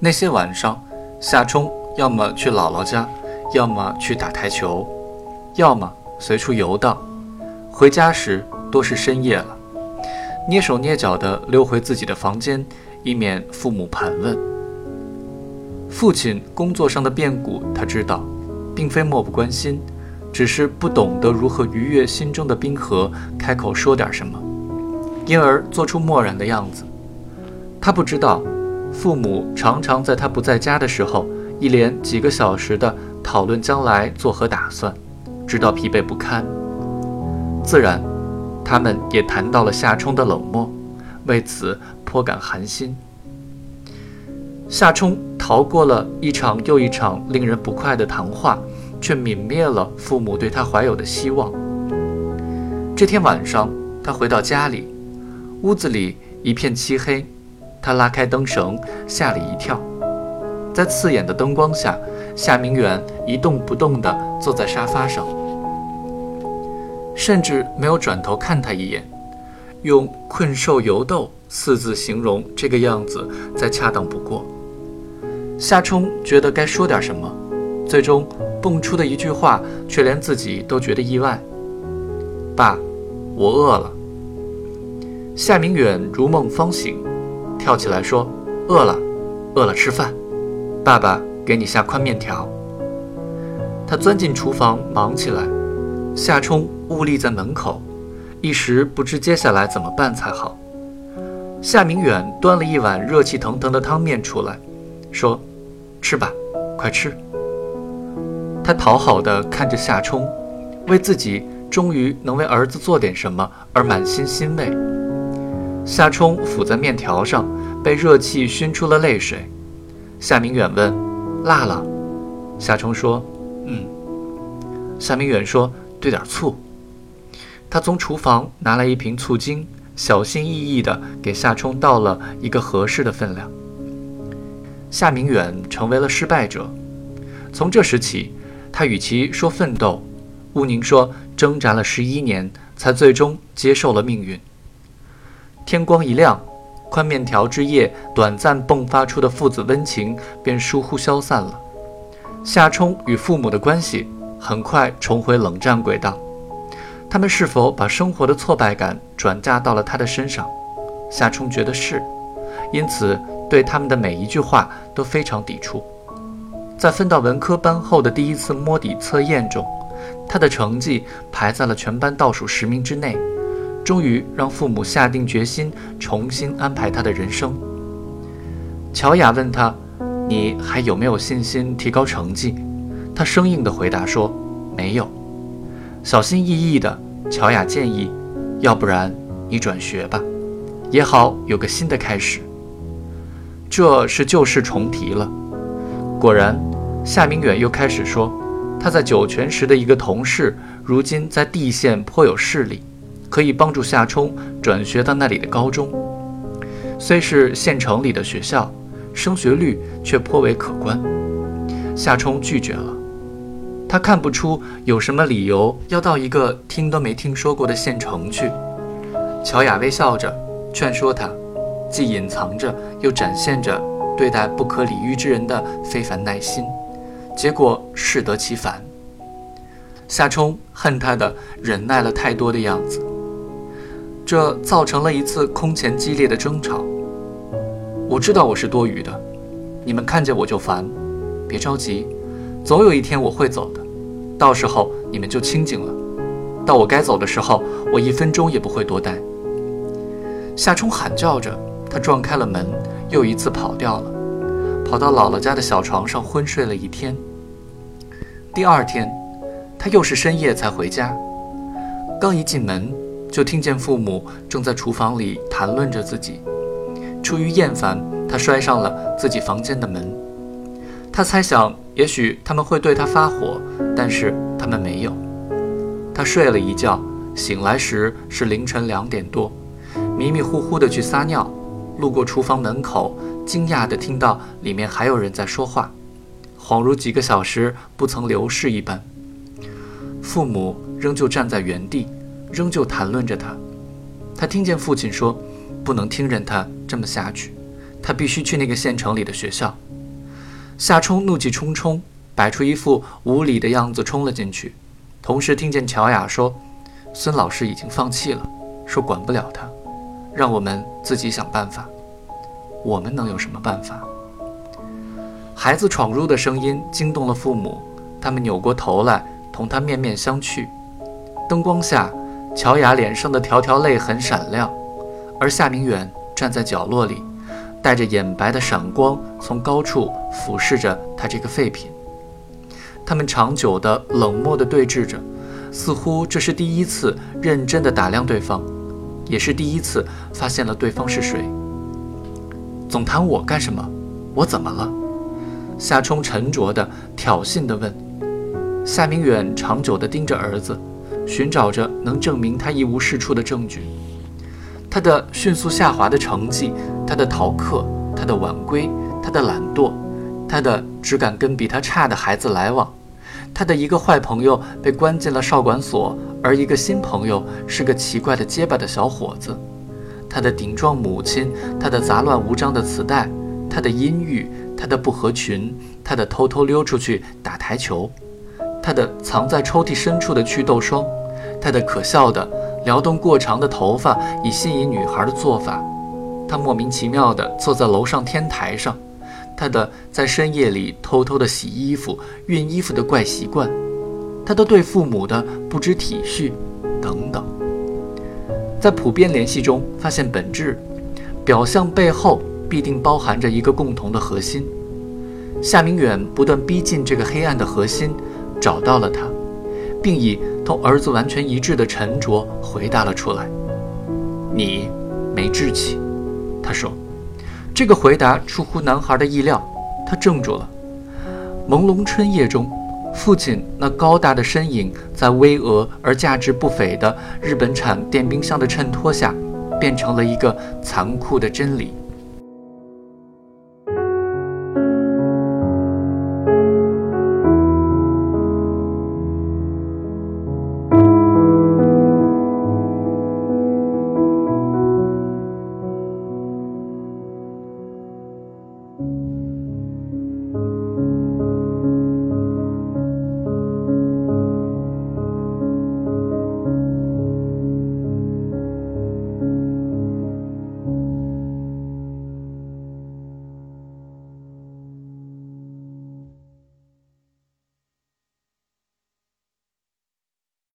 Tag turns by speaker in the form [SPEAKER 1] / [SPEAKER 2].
[SPEAKER 1] 那些晚上，夏冲要么去姥姥家，要么去打台球，要么随处游荡。回家时多是深夜了，蹑手蹑脚地溜回自己的房间，以免父母盘问。父亲工作上的变故，他知道，并非漠不关心，只是不懂得如何逾越心中的冰河，开口说点什么，因而做出漠然的样子。他不知道。父母常常在他不在家的时候，一连几个小时的讨论将来作何打算，直到疲惫不堪。自然，他们也谈到了夏冲的冷漠，为此颇感寒心。夏冲逃过了一场又一场令人不快的谈话，却泯灭了父母对他怀有的希望。这天晚上，他回到家里，屋子里一片漆黑。他拉开灯绳，吓了一跳，在刺眼的灯光下，夏明远一动不动地坐在沙发上，甚至没有转头看他一眼。用“困兽犹斗”四字形容这个样子，再恰当不过。夏冲觉得该说点什么，最终蹦出的一句话，却连自己都觉得意外：“爸，我饿了。”夏明远如梦方醒。跳起来说：“饿了，饿了，吃饭。爸爸给你下宽面条。”他钻进厨房忙起来，夏冲兀立在门口，一时不知接下来怎么办才好。夏明远端了一碗热气腾腾的汤面出来，说：“吃吧，快吃。”他讨好的看着夏冲，为自己终于能为儿子做点什么而满心欣慰。夏冲伏在面条上。被热气熏出了泪水，夏明远问：“辣了？”夏冲说：“嗯。”夏明远说：“兑点醋。”他从厨房拿来一瓶醋精，小心翼翼地给夏冲倒了一个合适的分量。夏明远成为了失败者。从这时起，他与其说奋斗，毋宁说挣扎了十一年，才最终接受了命运。天光一亮。宽面条之夜，短暂迸发出的父子温情便疏忽消散了。夏冲与父母的关系很快重回冷战轨道。他们是否把生活的挫败感转嫁到了他的身上？夏冲觉得是，因此对他们的每一句话都非常抵触。在分到文科班后的第一次摸底测验中，他的成绩排在了全班倒数十名之内。终于让父母下定决心重新安排他的人生。乔雅问他：“你还有没有信心提高成绩？”他生硬地回答说：“没有。”小心翼翼的乔雅建议：“要不然你转学吧，也好有个新的开始。”这是旧事重提了。果然，夏明远又开始说：“他在酒泉时的一个同事，如今在地县颇有势力。”可以帮助夏冲转学到那里的高中，虽是县城里的学校，升学率却颇为可观。夏冲拒绝了，他看不出有什么理由要到一个听都没听说过的县城去。乔雅微笑着劝说他，既隐藏着又展现着对待不可理喻之人的非凡耐心，结果适得其反。夏冲恨他的忍耐了太多的样子。这造成了一次空前激烈的争吵。我知道我是多余的，你们看见我就烦。别着急，总有一天我会走的，到时候你们就清静了。到我该走的时候，我一分钟也不会多待。夏冲喊叫着，他撞开了门，又一次跑掉了，跑到姥姥家的小床上昏睡了一天。第二天，他又是深夜才回家，刚一进门。就听见父母正在厨房里谈论着自己。出于厌烦，他摔上了自己房间的门。他猜想，也许他们会对他发火，但是他们没有。他睡了一觉，醒来时是凌晨两点多，迷迷糊糊的去撒尿，路过厨房门口，惊讶地听到里面还有人在说话，恍如几个小时不曾流逝一般。父母仍旧站在原地。仍旧谈论着他，他听见父亲说：“不能听任他这么下去，他必须去那个县城里的学校。”夏冲怒气冲冲，摆出一副无理的样子冲了进去，同时听见乔雅说：“孙老师已经放弃了，说管不了他，让我们自己想办法。我们能有什么办法？”孩子闯入的声音惊动了父母，他们扭过头来同他面面相觑。灯光下，乔雅脸上的条条泪痕闪亮，而夏明远站在角落里。带着眼白的闪光，从高处俯视着他这个废品。他们长久的冷漠地对峙着，似乎这是第一次认真地打量对方，也是第一次发现了对方是谁。总谈我干什么？我怎么了？夏冲沉着地、挑衅地问。夏明远长久地盯着儿子，寻找着能证明他一无是处的证据。他的迅速下滑的成绩，他的逃课，他的晚归，他的懒惰，他的只敢跟比他差的孩子来往，他的一个坏朋友被关进了少管所，而一个新朋友是个奇怪的结巴的小伙子，他的顶撞母亲，他的杂乱无章的磁带，他的阴郁，他的不合群，他的偷偷溜出去打台球，他的藏在抽屉深处的祛痘霜，他的可笑的。撩动过长的头发以吸引女孩的做法，他莫名其妙地坐在楼上天台上，他的在深夜里偷偷地洗衣服、熨衣服的怪习惯，他的对父母的不知体恤，等等，在普遍联系中发现本质，表象背后必定包含着一个共同的核心。夏明远不断逼近这个黑暗的核心，找到了它，并以。同儿子完全一致的沉着回答了出来：“你没志气。”他说。这个回答出乎男孩的意料，他怔住了。朦胧春夜中，父亲那高大的身影在巍峨而价值不菲的日本产电冰箱的衬托下，变成了一个残酷的真理。